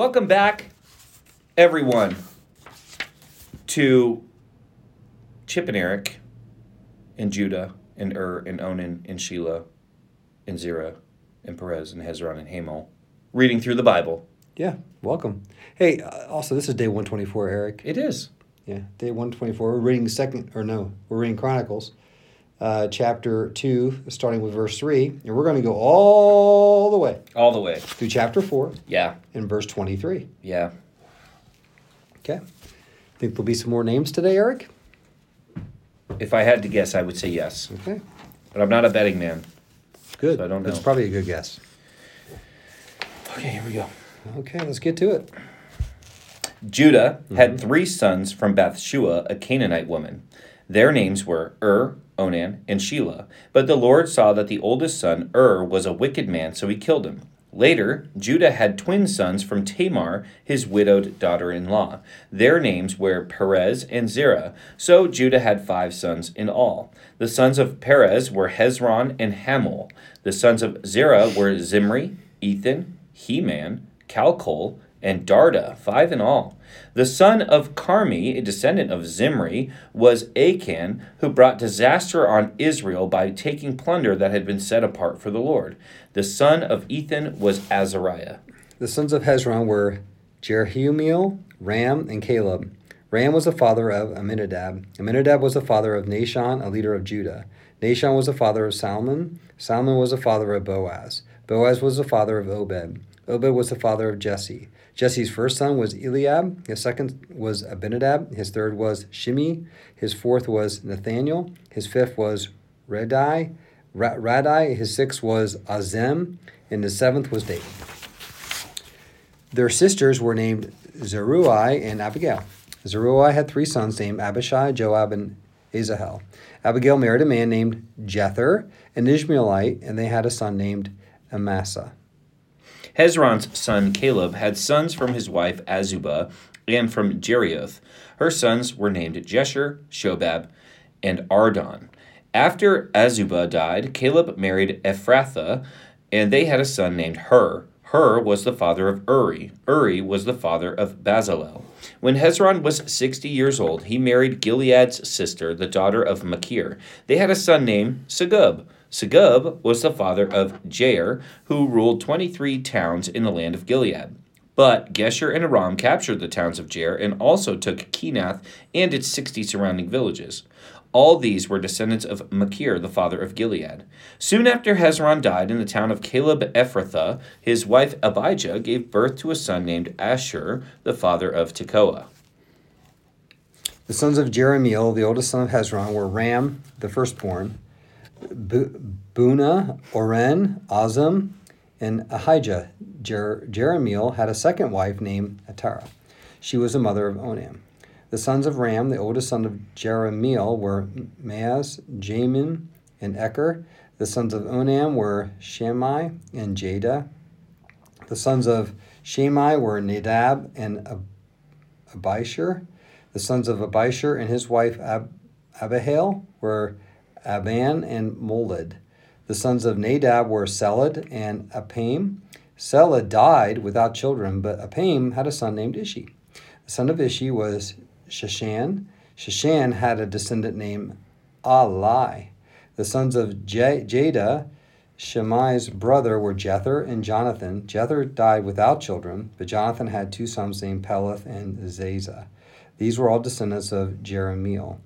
Welcome back, everyone, to Chip and Eric, and Judah, and Ur, and Onan, and Sheila, and Zerah, and Perez, and Hezron, and Hamel, reading through the Bible. Yeah, welcome. Hey, uh, also, this is day 124, Eric. It is. Yeah, day 124. We're reading second, or no, we're reading Chronicles, uh, chapter 2, starting with verse 3. And we're going to go all the way All the way. through chapter 4 Yeah. and verse 23. Yeah. Okay. Think there'll be some more names today, Eric? If I had to guess, I would say yes. Okay. But I'm not a betting man. Good. So I don't That's know. probably a good guess. Okay, here we go. Okay, let's get to it. Judah had three sons from Bathshua, a Canaanite woman. Their names were Ur, Onan, and Shelah. But the Lord saw that the oldest son, Ur, was a wicked man, so he killed him. Later, Judah had twin sons from Tamar, his widowed daughter in law. Their names were Perez and Zerah. So Judah had five sons in all. The sons of Perez were Hezron and Hamul. The sons of Zerah were Zimri, Ethan, Heman, Calcol, and Darda, five in all. The son of Carmi, a descendant of Zimri, was Achan, who brought disaster on Israel by taking plunder that had been set apart for the Lord. The son of Ethan was Azariah. The sons of Hezron were Jerahmeel, Ram, and Caleb. Ram was the father of Amminadab. Amminadab was the father of Nahshon, a leader of Judah. Nahshon was the father of Salmon. Salmon was the father of Boaz. Boaz was the father of Obed. Obed was the father of Jesse. Jesse's first son was Eliab. His second was Abinadab. His third was Shimi. His fourth was Nathaniel. His fifth was Radai. Ra- Radai. His sixth was Azem. And his seventh was David. Their sisters were named Zeruiah and Abigail. Zeruiah had three sons named Abishai, Joab, and Asahel. Abigail married a man named Jether, an Ishmaelite, and they had a son named Amasa. Hezron's son Caleb had sons from his wife Azubah and from Jerioth. Her sons were named Jesher, Shobab, and Ardon. After Azubah died, Caleb married Ephrathah, and they had a son named Hur. Hur was the father of Uri. Uri was the father of Bezalel. When Hezron was 60 years old, he married Gilead's sister, the daughter of Machir. They had a son named Segub. Segub was the father of Jair, who ruled 23 towns in the land of Gilead. But Gesher and Aram captured the towns of Jair and also took Kenath and its 60 surrounding villages. All these were descendants of Machir, the father of Gilead. Soon after Hezron died in the town of Caleb Ephrathah, his wife Abijah gave birth to a son named Ashur, the father of Tekoa. The sons of Jerahmeel, the oldest son of Hezron, were Ram, the firstborn, Bu- Buna, Oren, Azam, and Ahijah. Jer- Jerahmeel had a second wife named Atara. She was the mother of Onam. The sons of Ram, the oldest son of Jerahmeel, were Maaz, Jamin, and Eker. The sons of Onam were Shammai and Jada. The sons of Shammai were Nadab and Ab- Abishur. The sons of Abishur and his wife Ab- Abihail were Aban and Molid. The sons of Nadab were Seled and Apam. Seled died without children, but Apam had a son named Ishi. The son of Ishi was Shashan. Shashan had a descendant named Alai. The sons of J- Jada, Shemai's brother, were Jether and Jonathan. Jether died without children, but Jonathan had two sons named Peleth and Zaza. These were all descendants of Jerahmeel.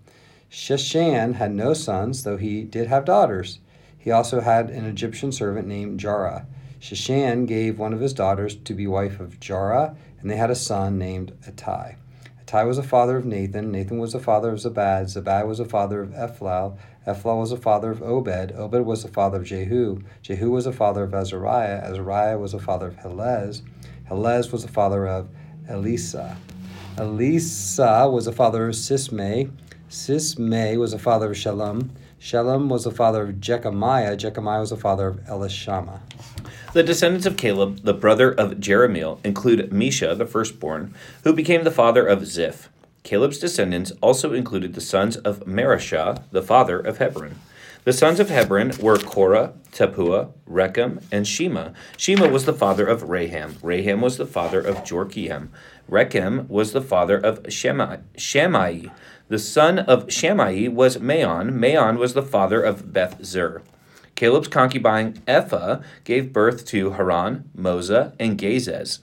Sheshan had no sons, though he did have daughters. He also had an Egyptian servant named Jara. Sheshan gave one of his daughters to be wife of Jara, and they had a son named Attai. Attai was the father of Nathan. Nathan was the father of Zabad. Zabad was the father of Ephlal. Ephlal was the father of Obed. Obed was the father of Jehu. Jehu was the father of Azariah. Azariah was the father of Helez. Helez was the father of Elisa. Elisa was the father of Sismai. Sismai was the father of Shalom. Shalom was the father of Jechemiah. Jechemiah was the father of Elishama. The descendants of Caleb, the brother of Jerahmeel, include Misha, the firstborn, who became the father of Ziph. Caleb's descendants also included the sons of Marishah, the father of Hebron. The sons of Hebron were Korah, Tapua, Rechem, and Shema. Shema was the father of Raham. Raham was the father of Jorkiam. Rechem was the father of Shammai. Shammai. The son of Shammai was Maon. Maon was the father of Beth Zur. Caleb's concubine Ephah gave birth to Haran, Moza, and Gazez.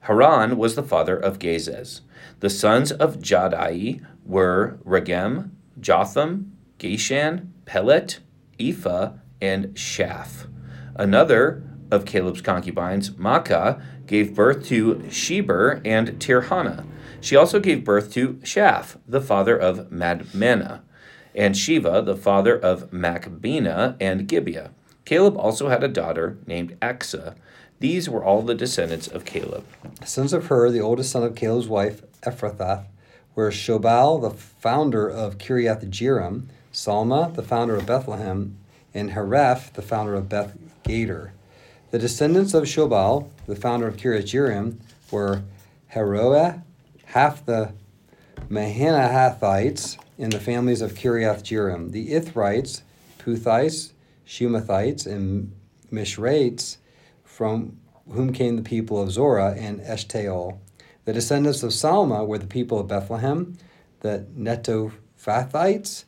Haran was the father of Gazez. The sons of Jadai were Regem, Jotham, Geshan, Pelet, Ephah, and Shaph. Another of Caleb's concubines, Maacah, gave birth to Sheber and Tirhana. She also gave birth to Shaph, the father of Madmenah and Shiva, the father of Macbena and Gibeah. Caleb also had a daughter named Achsah. These were all the descendants of Caleb. Sons of Hur, the oldest son of Caleb's wife, Ephrathah, were Shobal, the founder of Kiriath Jearim, Salma, the founder of Bethlehem, and Hareph, the founder of Beth Gader. The descendants of Shobal, the founder of Kiriath Jearim, were Heroah, half the Manahathites, in the families of Kiriath Jearim. The Ithrites, Puthites, Shumathites, and Mishrates, from whom came the people of Zorah and Eshtaol. The descendants of Salma were the people of Bethlehem, the Netophathites,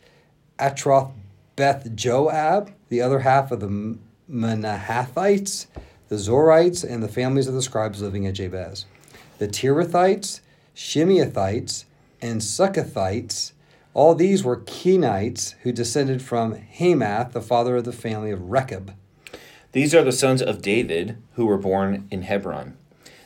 Atroth Beth Joab, the other half of the Manahathites, the Zorites, and the families of the scribes living at Jabez. The Tirathites, Shimeathites, and Succothites, all these were Kenites who descended from Hamath, the father of the family of Rechab. These are the sons of David who were born in Hebron.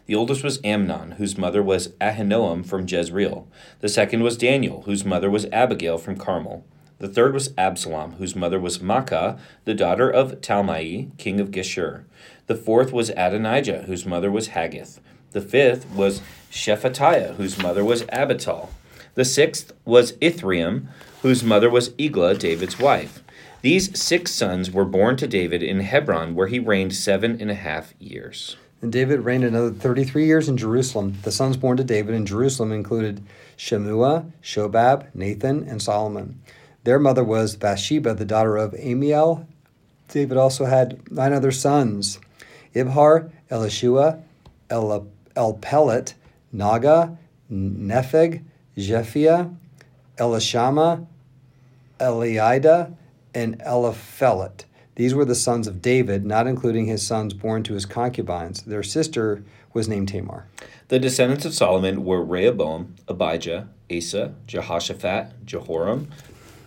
The oldest was Amnon, whose mother was Ahinoam from Jezreel. The second was Daniel, whose mother was Abigail from Carmel. The third was Absalom, whose mother was Maacah, the daughter of Talmai, king of Geshur. The fourth was Adonijah, whose mother was Haggith. The fifth was Shephatiah, whose mother was Abital. The sixth was Ithream, whose mother was Eglah, David's wife. These six sons were born to David in Hebron, where he reigned seven and a half years. And David reigned another 33 years in Jerusalem. The sons born to David in Jerusalem included Shemua, Shobab, Nathan, and Solomon. Their mother was Bathsheba, the daughter of Amiel. David also had nine other sons Ibhar, Elishua, El- Elpelet, Naga, Nepheg, Jephia, Elishama, Eliada, and Eliphelet. These were the sons of David, not including his sons born to his concubines. Their sister was named Tamar. The descendants of Solomon were Rehoboam, Abijah, Asa, Jehoshaphat, Jehoram,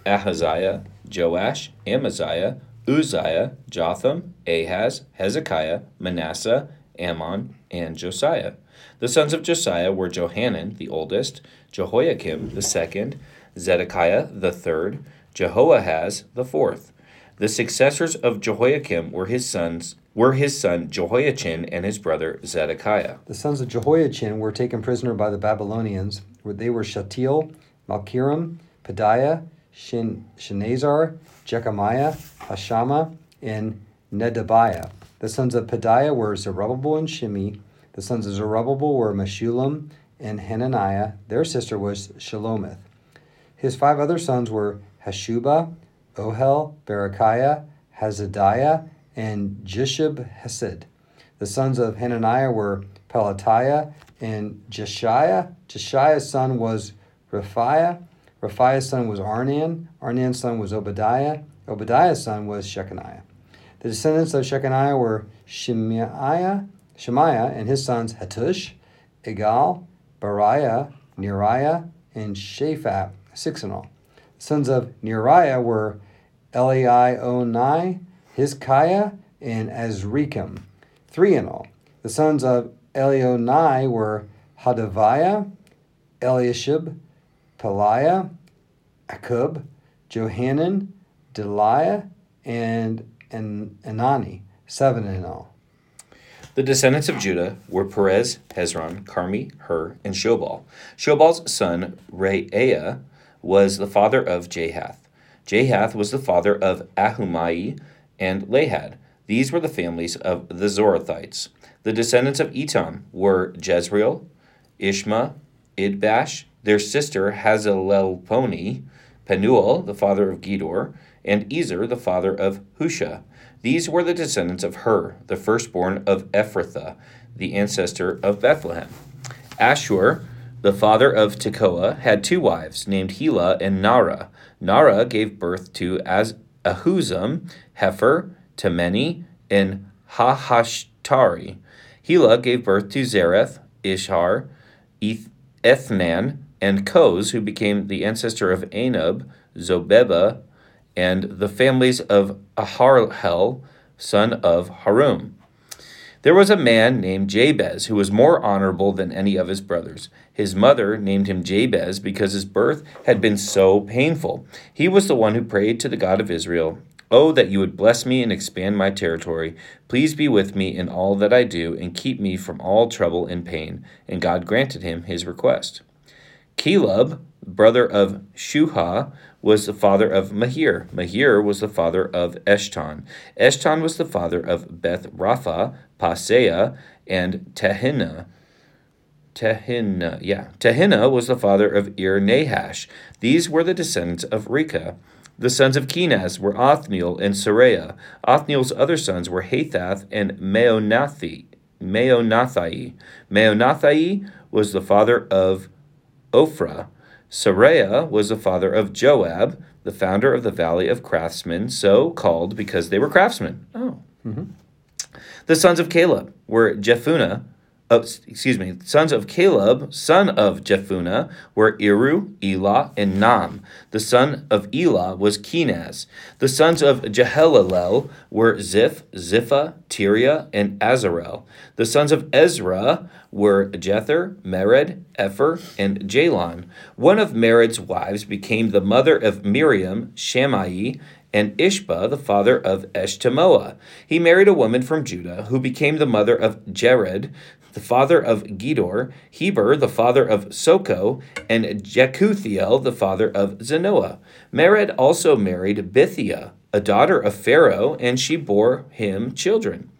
Ahaziah, Joash, Amaziah, Uzziah, Jotham, Ahaz, Hezekiah, Manasseh, Amon, and Josiah. The sons of Josiah were Johanan, the oldest, Jehoiakim, the second, Zedekiah, the third, Jehoahaz, the fourth. The successors of Jehoiakim were his sons were his son Jehoiachin and his brother Zedekiah. The sons of Jehoiachin were taken prisoner by the Babylonians. They were Shatiel, Malchiram, Pedaiah, Shin, Shinazar, Jechamiah, Hashama, and Nedabiah. The sons of Pedaiah were Zerubbabel and Shimi. The sons of Zerubbabel were Meshullam and Hananiah. Their sister was Shalomith. His five other sons were Hashubah, Ohel, Berechiah, Hazadiah, and Jishib Hesed. The sons of Hananiah were Pelatiah and Jeshiah. Jeshiah's son was Raphiah. Raphiah's son was Arnan. Arnan's son was Obadiah. Obadiah's son was Shechaniah. The descendants of Shechaniah were Shemaiah, Shemaiah and his sons Hattush, Igal, Bariah, Neriah, and Shaphat, six in all. The sons of Neriah were Elionai, Hizkiah, and Azrikam, three in all. The sons of Elionai were Hadaviah, Eliashib, Peliah, Akub, Johanan, Deliah, and, and Anani, seven in all. The descendants of Judah were Perez, Hezron, Carmi, Hur, and Shobal. Shobal's son, Reaiah, was the father of Jahath. Jahath was the father of Ahumai and Lahad. These were the families of the Zorathites. The descendants of Etam were Jezreel, Ishma, Idbash, their sister Hazelelponi, Penuel, the father of Gedor, and Ezer, the father of Husha. These were the descendants of Hur, the firstborn of Ephrathah, the ancestor of Bethlehem. Ashur, the father of Tekoa, had two wives named Hela and Nara. Nara gave birth to Az- Ahuzam, Hepher, Temeni, and Hahashtari. Hela gave birth to Zereth, Ishar, Eth- Ethnan, and Koz, who became the ancestor of Anub, Zobeba, and the families of Aharhel, son of Harum. There was a man named Jabez who was more honorable than any of his brothers. His mother named him Jabez because his birth had been so painful. He was the one who prayed to the God of Israel, Oh, that you would bless me and expand my territory. Please be with me in all that I do and keep me from all trouble and pain. And God granted him his request. Caleb, brother of Shuha, was the father of Mahir. Mahir was the father of Eshton. Eshton was the father of Beth Rapha, Paseah, and Tehina. Tehina, yeah. Tehina was the father of Ir Nahash. These were the descendants of Reka. The sons of Kenaz were Othniel and Saraiah. Othniel's other sons were Hathath and Meonathi. Meonathai. Meonathai was the father of Ophrah. Saraiah was the father of Joab, the founder of the Valley of Craftsmen, so called because they were craftsmen. Oh. The sons of Caleb were Jephunneh, oh, excuse me, sons of Caleb, son of Jephunneh, were Iru, Elah, and Nam. The son of Elah was Kenaz. The sons of Jehalelel were Ziph, Zipha, Tiria, and Azarel. The sons of Ezra were Jether, Mered, Epher, and Jalon. One of Mered's wives became the mother of Miriam, Shammai, and Ishba, the father of Eshtemoa. He married a woman from Judah who became the mother of Jared, the father of Gedor, Heber, the father of Soko, and Jekuthiel, the father of Zanoah. Mered also married Bithia, a daughter of Pharaoh, and she bore him children.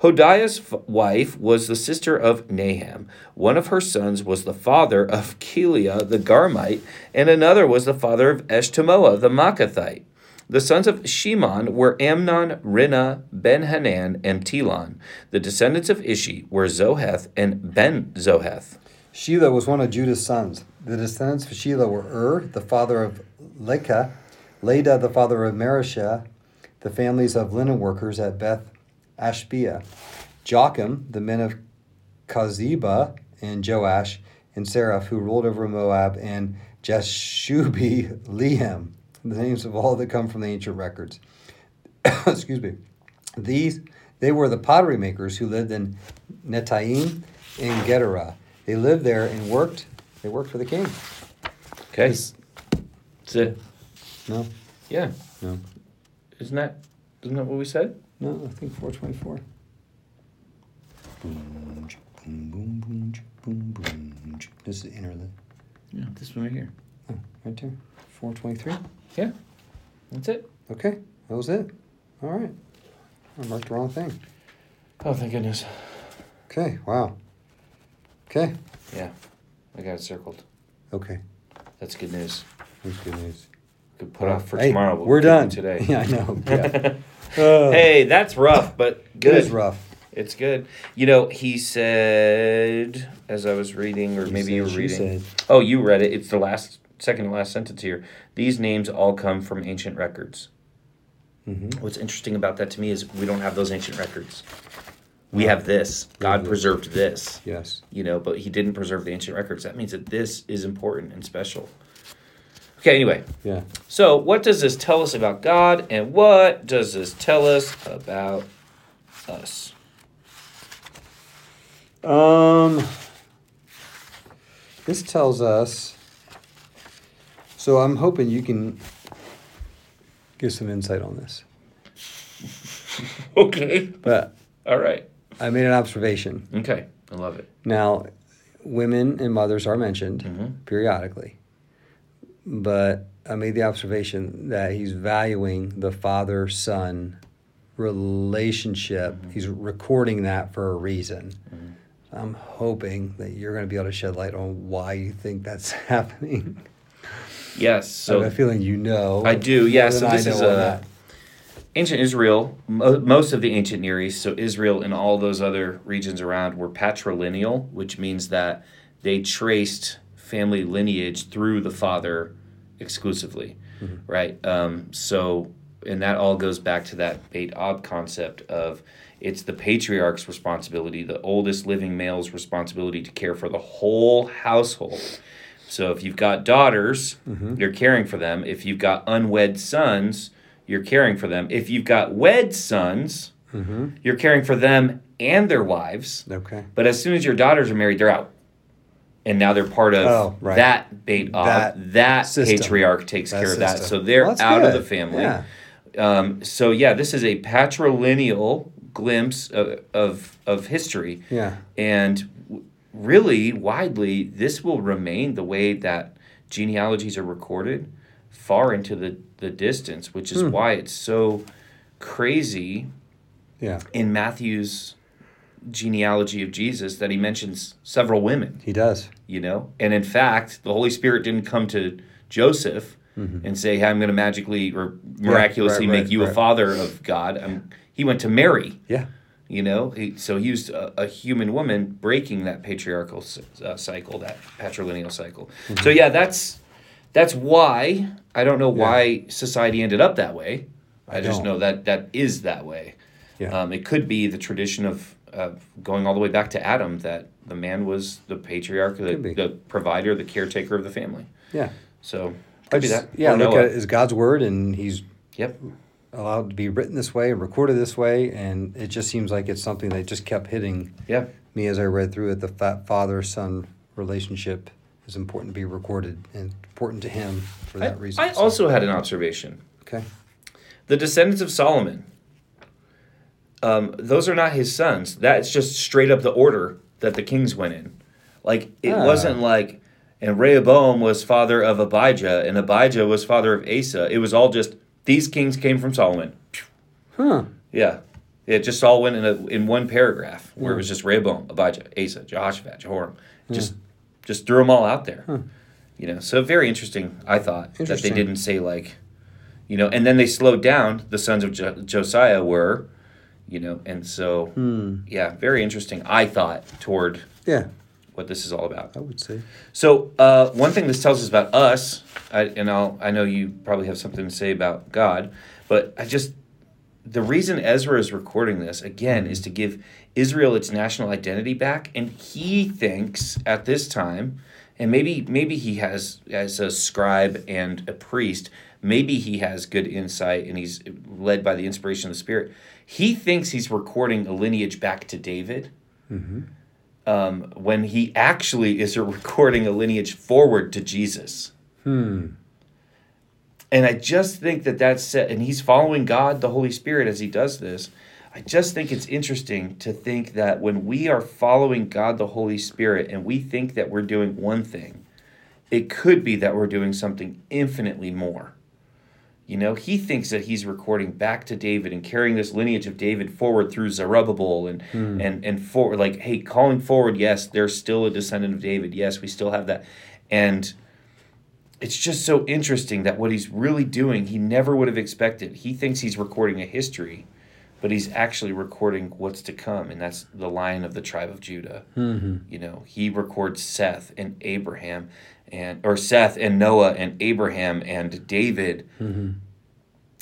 Hodiah's wife was the sister of Naham. One of her sons was the father of Keliah the Garmite, and another was the father of Eshtemoa the Maacathite. The sons of Shimon were Amnon, Rinnah, Ben Hanan, and Telon. The descendants of Ishi were Zoheth and Ben Zoheth. Shelah was one of Judah's sons. The descendants of Shelah were Ur, the father of Lekah, Leda, the father of Marishah, the families of linen workers at Beth Ashbea, Joachim, the men of Kazeba, and Joash, and Seraph, who ruled over Moab, and Jeshubi Lehem, the names of all that come from the ancient records. Excuse me. These they were the pottery makers who lived in Netaim and Gedera. They lived there and worked. They worked for the king. Okay. That's it. No, Yeah. no, Isn't that isn't that what we said? no. I think four twenty four. Boom, boom, boom, boom, boom, boom. This is the interlude. Yeah, this one right here. Oh, right there. Four twenty three. Yeah. That's it. Okay, that was it. All right. I marked the wrong thing. Oh thank goodness. Okay. Wow. Okay. Yeah. I got it circled. Okay. That's good news. That's good news. Could put off for Hey, tomorrow. but we're done today. Yeah, I know. Yeah. Uh, hey, that's rough, but good. It is rough. It's good. You know, he said as I was reading, or He maybe you were reading. said. Oh, you read it. It's the last, second to last sentence here. These names all come from ancient records. Mhm. What's interesting about that to me is we don't have those ancient records. We have this. God Mhm. preserved this. Yes. You know, but He didn't preserve the ancient records. That means that this is important and special. Okay. Anyway, Yeah. so what does this tell us about God, and what does this tell us about us? Um, this tells us. So I'm hoping you can give some insight on this. Okay. But All right. I made an observation. Okay. I love it. Now, women and mothers are mentioned Mhm. periodically, but I made the observation that he's valuing the father son relationship. He's recording that for a reason. I'm hoping that you're going to be able to shed light on why you think that's happening. Yes. So I have a feeling you know. I do, yeah, so this is a- ancient Israel, mo- most of the ancient Near East, so Israel and all those other regions around were patrilineal, which means that they traced family lineage through the father exclusively, right? Um, so, and that all goes back to that Beit Ab concept of it's the patriarch's responsibility, the oldest living male's responsibility to care for the whole household. So if you've got daughters, mm-hmm. you're caring for them. If you've got unwed sons, you're caring for them. If you've got wed sons, mm-hmm. you're caring for them and their wives. Okay. But as soon as your daughters are married, they're out. And now they're part of Oh, right. that Beit Ab. Uh, that That, system. patriarch takes That care of that. So they're Well, out of the family. Yeah. Um, so yeah, this is a patrilineal glimpse of, of, of history. Yeah. And really, widely, this will remain the way that genealogies are recorded far into the, the distance, which Hmm. is why it's so crazy Yeah. in Matthew's genealogy of Jesus that he mentions several women, He does. you know? And in fact, the Holy Spirit didn't come to Joseph and say, hey, I'm going to magically or miraculously Mm-hmm. right, make you a father of God. Um he went to Mary Yeah. You know he, so he used a, a human woman breaking that patriarchal uh, cycle that patrilineal cycle Mm-hmm. so yeah that's that's why i don't know why society ended up that way i, I just know that that is that way Yeah. um, it could be the tradition of, going all the way back to adam that the man was the patriarch the, the provider the caretaker of the family Yeah. so I could be that Yeah. Or Look Noah. at it as God's word, and He's yep allowed to be written this way and recorded this way, and it just seems like it's something that just kept hitting yeah me as I read through it. The fa- father son relationship is important to be recorded and important to Him for I, that reason. I So- also had an observation okay. The descendants of Solomon, um, those are not his sons. That's just straight up the order that the kings went in. Like, it Ah. wasn't like, and Rehoboam was father of Abijah, and Abijah was father of Asa. It was all just, these kings came from Solomon. Huh. Yeah. It just all went in, a, in one paragraph where it was hmm. just Rehoboam, Abijah, Asa, Jehoshaphat, Jehoram. Hmm. Just, just threw them all out there. Hmm. You know, so very interesting, I thought, that they didn't say like, you know, and then they slowed down. The sons of jo- Josiah were, you know, and so Hmm. yeah, very interesting. I thought toward Yeah, what this is all about. I would say. So uh, one thing this tells us about us, I, and I'll, I know you probably have something to say about God, but I just the reason Ezra is recording this again is to give Israel its national identity back, and he thinks at this time, and maybe maybe he has as a scribe and a priest, maybe he has good insight and he's led by the inspiration of the Spirit. He thinks he's recording a lineage back to David um, when he actually is recording a lineage forward to Jesus. Hmm. And I just think that that's set, and he's following God, the Holy Spirit, as he does this. I just think it's interesting to think that when we are following God, the Holy Spirit, and we think that we're doing one thing, it could be that we're doing something infinitely more. You know, he thinks that he's recording back to David and carrying this lineage of David forward through Zerubbabel and hmm. and and for like, hey, calling forward. Yes, there's still a descendant of David. Yes, we still have that, and it's just so interesting that what he's really doing, he never would have expected. He thinks he's recording a history, but he's actually recording what's to come, and that's the lion of the tribe of Judah. Mm-hmm. You know, he records Seth and Abraham, and or Seth and Noah and Abraham and David, Mm-hmm.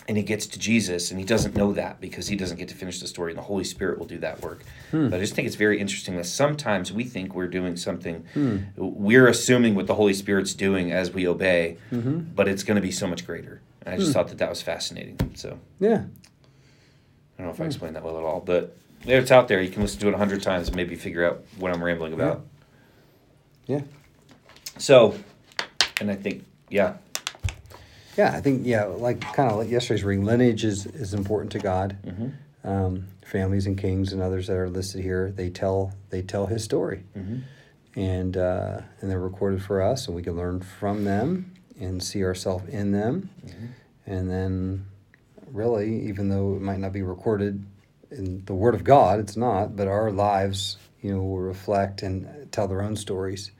and he gets to Jesus, and he doesn't know that because he doesn't get to finish the story, and the Holy Spirit will do that work. Hmm. But I just think it's very interesting that sometimes we think we're doing something, Hmm. we're assuming what the Holy Spirit's doing as we obey, Mm-hmm. but it's going to be so much greater. And I just thought that that was fascinating. So Yeah. I don't know if I explained that well at all, but it's out there. You can listen to it a hundred times and maybe figure out what I'm rambling about. Yeah. So, and I think, yeah, Yeah, I think yeah, like kind of like yesterday's ring lineage is, is important to God. Mhm. Um, families and kings and others that are listed here, they tell they tell His story, Mhm. and uh, and they're recorded for us, and we can learn from them and see ourselves in them, and then really, even though it might not be recorded in the Word of God, it's not, but our lives, you know, will reflect and tell their own stories.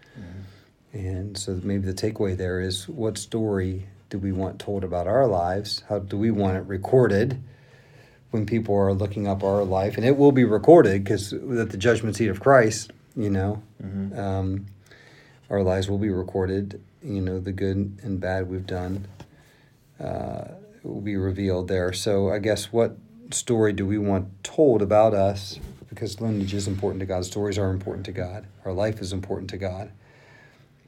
And so maybe the takeaway there is what story do we want told about our lives? How do we want it recorded when people are looking up our life? And it will be recorded because at the judgment seat of Christ, you know, Mm-hmm. um, our lives will be recorded. You know, the good and bad we've done uh, will be revealed there. So I guess what story do we want told about us? Because lineage is important to God. Stories are important to God. Our life is important to God.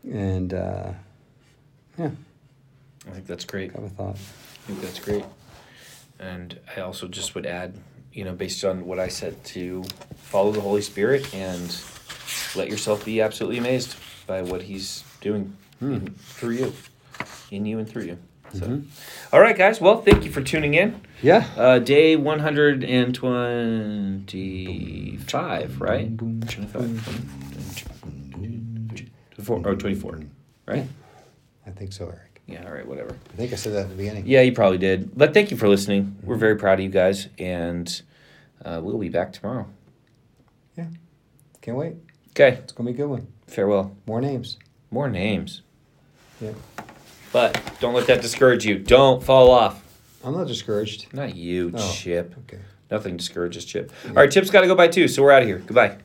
And uh, yeah, I think that's great. have a thought. I think that's great. And I also just would add, you know, based on what I said, to follow the Holy Spirit and let yourself be absolutely amazed by what He's doing in, through you, in you and through you. So, all right, guys. Well, thank you for tuning in. Yeah. Uh, day one hundred and twenty-five, right? Boom, boom, 25. 24, oh, 24, right? I think so, Eric. Yeah, all right, whatever. I think I said that at the beginning. Yeah, you probably did. But thank you for listening. We're very proud of you guys, and uh, we'll be back tomorrow. Yeah. Can't wait. Okay, It's going to be a good one. farewell. More names. More names. Yeah. But don't let that discourage you. Don't fall off. I'm not discouraged. Not you, Oh. Chip. Okay. Nothing discourages Chip. All right, Chip's got to go by two, so we're out of here. Goodbye.